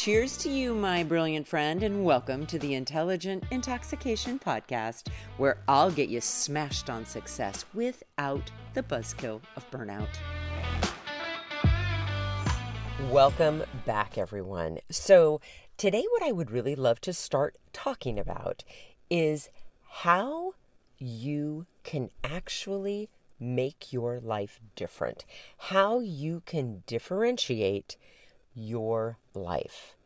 Cheers to you, my brilliant friend, and welcome to the Intelligent Intoxication Podcast, where I'll get you smashed on success without the buzzkill of burnout. Welcome back, everyone. So, today, what I would really love to start talking about is how you can actually make your life different, how you can differentiate your life.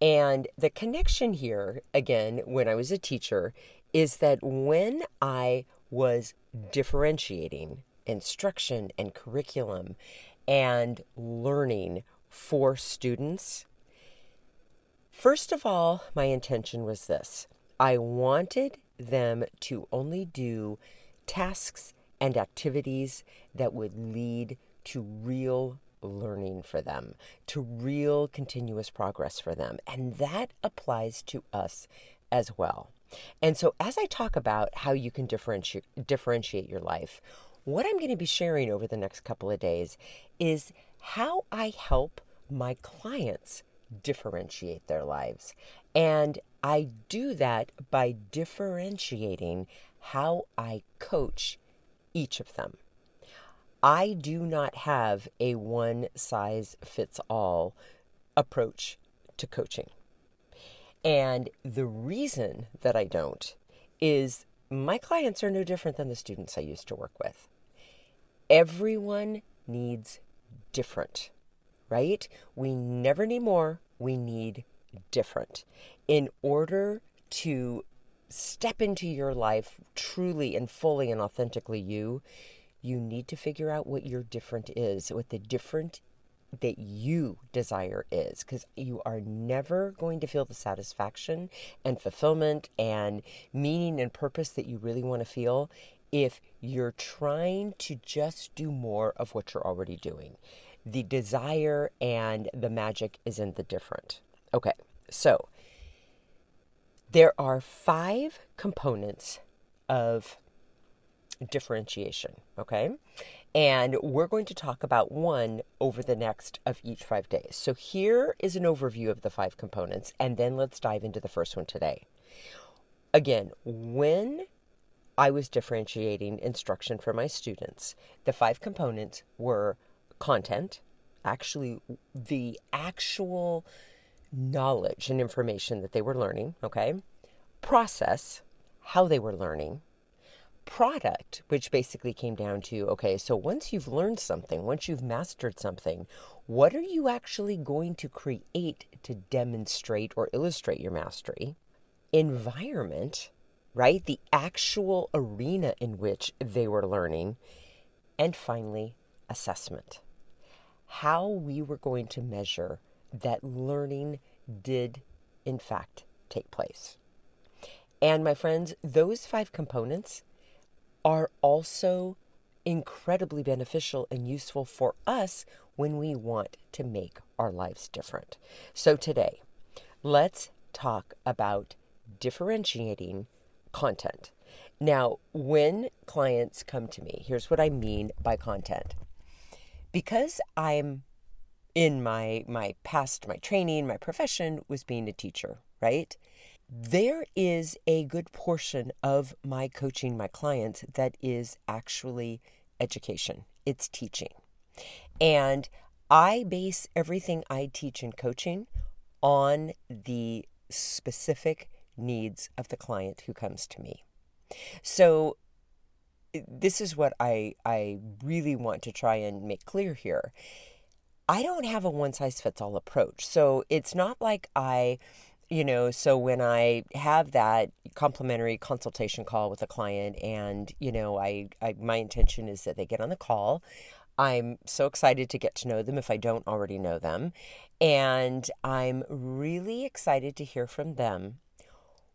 And the connection here, again, when I was a teacher, is that when I was differentiating instruction and curriculum and learning for students, first of all, my intention was this I wanted them to only do tasks and activities that would lead to real learning for them, to real continuous progress for them. And that applies to us as well. And so, as I talk about how you can differentiate, differentiate your life, what I'm going to be sharing over the next couple of days is how I help my clients differentiate their lives. And I do that by differentiating how I coach each of them. I do not have a one size fits all approach to coaching. And the reason that I don't is my clients are no different than the students I used to work with. Everyone needs different, right? We never need more, we need different. In order to step into your life truly and fully and authentically you, you need to figure out what your different is, what the different that you desire is, because you are never going to feel the satisfaction and fulfillment and meaning and purpose that you really want to feel if you're trying to just do more of what you're already doing. The desire and the magic is in the different. Okay, so there are five components of differentiation, okay? And we're going to talk about one over the next of each five days. So here is an overview of the five components, and then let's dive into the first one today. Again, when I was differentiating instruction for my students, the five components were content, actually, the actual knowledge and information that they were learning, okay? Process, how they were learning, product, which basically came down to okay, so once you've learned something, once you've mastered something, what are you actually going to create to demonstrate or illustrate your mastery? Environment, right? The actual arena in which they were learning. And finally, assessment. How we were going to measure that learning did, in fact, take place. And my friends, those five components are also incredibly beneficial and useful for us when we want to make our lives different. So, today, let's talk about differentiating content. Now, when clients come to me, here's what I mean by content. Because I'm in my my past my training, my profession was being a teacher, right? There is a good portion of my coaching my clients that is actually education, it's teaching. And I base everything I teach in coaching on the specific needs of the client who comes to me. So, this is what I, I really want to try and make clear here. I don't have a one size fits all approach. So, it's not like I you know, so when I have that complimentary consultation call with a client, and you know, I, I my intention is that they get on the call. I'm so excited to get to know them if I don't already know them, and I'm really excited to hear from them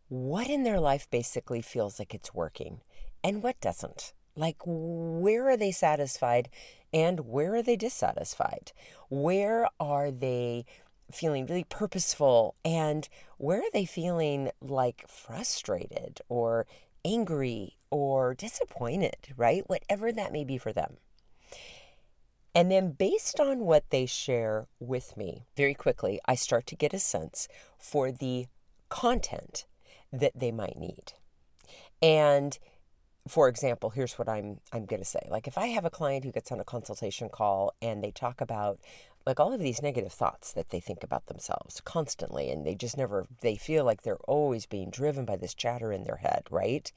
what in their life basically feels like it's working and what doesn't. Like, where are they satisfied and where are they dissatisfied? Where are they feeling really purposeful and where are they feeling like frustrated or angry or disappointed, right? Whatever that may be for them. And then, based on what they share with me, very quickly, I start to get a sense for the content that they might need. And for example, here's what I'm I'm going to say. Like if I have a client who gets on a consultation call and they talk about like all of these negative thoughts that they think about themselves constantly and they just never they feel like they're always being driven by this chatter in their head, right?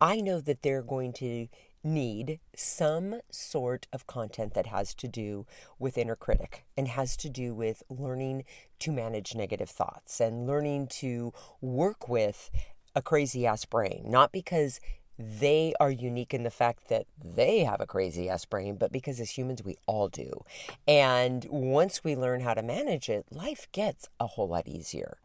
I know that they're going to need some sort of content that has to do with inner critic and has to do with learning to manage negative thoughts and learning to work with a crazy ass brain, not because they are unique in the fact that they have a crazy ass brain, but because as humans, we all do. And once we learn how to manage it, life gets a whole lot easier.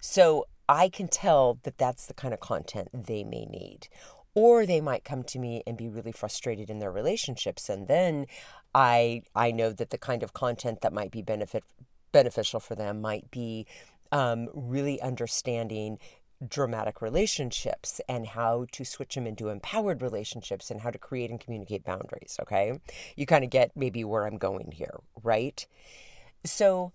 So I can tell that that's the kind of content they may need. Or they might come to me and be really frustrated in their relationships. And then I, I know that the kind of content that might be benefit, beneficial for them might be um, really understanding dramatic relationships and how to switch them into empowered relationships and how to create and communicate boundaries. Okay. You kind of get maybe where I'm going here, right? So,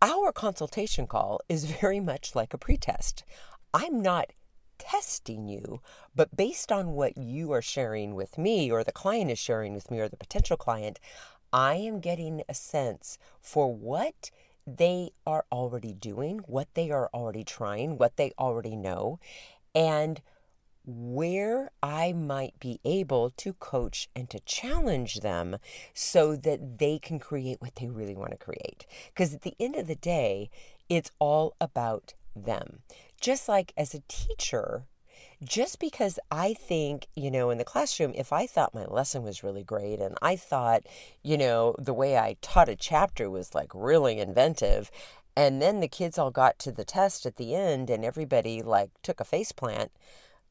our consultation call is very much like a pretest. I'm not testing you, but based on what you are sharing with me, or the client is sharing with me, or the potential client, I am getting a sense for what they are already doing, what they are already trying, what they already know, and where I might be able to coach and to challenge them so that they can create what they really want to create. Because at the end of the day, it's all about them. Just like as a teacher, just because I think, you know, in the classroom, if I thought my lesson was really great and I thought, you know, the way I taught a chapter was like really inventive, and then the kids all got to the test at the end and everybody like took a face plant,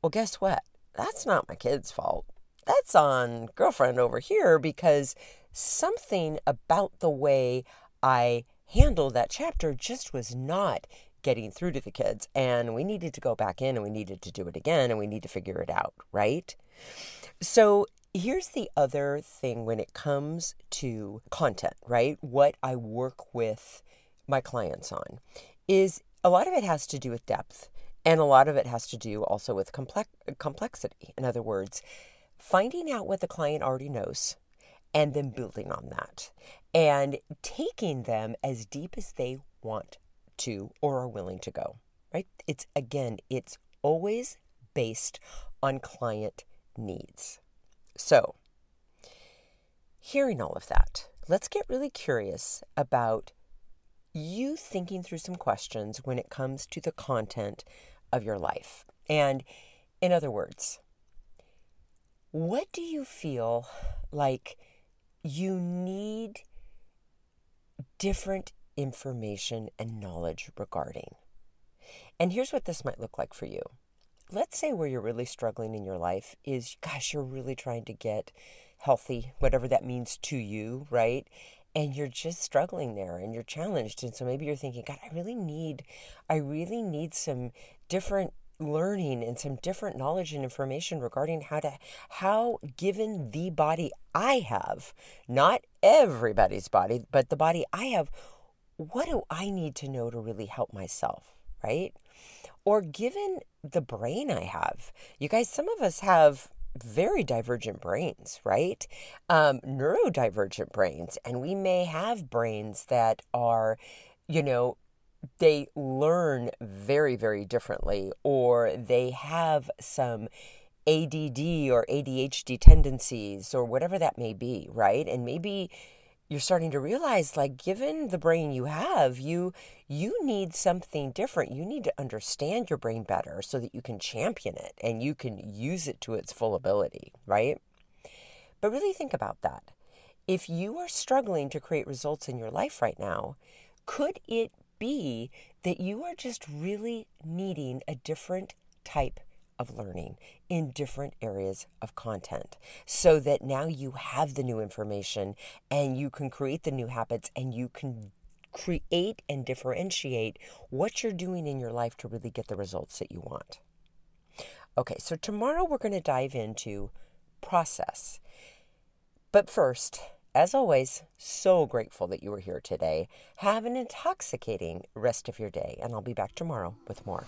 well, guess what? That's not my kid's fault. That's on girlfriend over here because something about the way I handled that chapter just was not getting through to the kids. And we needed to go back in and we needed to do it again and we need to figure it out, right? So here's the other thing when it comes to content, right? What I work with my clients on is a lot of it has to do with depth and a lot of it has to do also with complex complexity. In other words, finding out what the client already knows and then building on that and taking them as deep as they want to or are willing to go, right? It's again, it's always based on client needs. So, hearing all of that, let's get really curious about you thinking through some questions when it comes to the content of your life. And in other words, what do you feel like you need different information and knowledge regarding. And here's what this might look like for you. Let's say where you're really struggling in your life is, gosh, you're really trying to get healthy, whatever that means to you, right? And you're just struggling there and you're challenged. And so maybe you're thinking, God, I really need, I really need some different learning and some different knowledge and information regarding how to how given the body I have, not everybody's body, but the body I have, what do I need to know to really help myself, right? Or given the brain I have, you guys, some of us have very divergent brains, right? Um, neurodivergent brains. And we may have brains that are, you know, they learn very, very differently, or they have some ADD or ADHD tendencies, or whatever that may be, right? And maybe you're starting to realize like given the brain you have you you need something different. You need to understand your brain better so that you can champion it and you can use it to its full ability right? But really think about that. If you are struggling to create results in your life right now could it be that you are just really needing a different type of learning in different areas of content so that now you have the new information and you can create the new habits and you can create and differentiate what you're doing in your life to really get the results that you want. Okay, so tomorrow we're going to dive into process. But first, as always, so grateful that you were here today. Have an intoxicating rest of your day, and I'll be back tomorrow with more.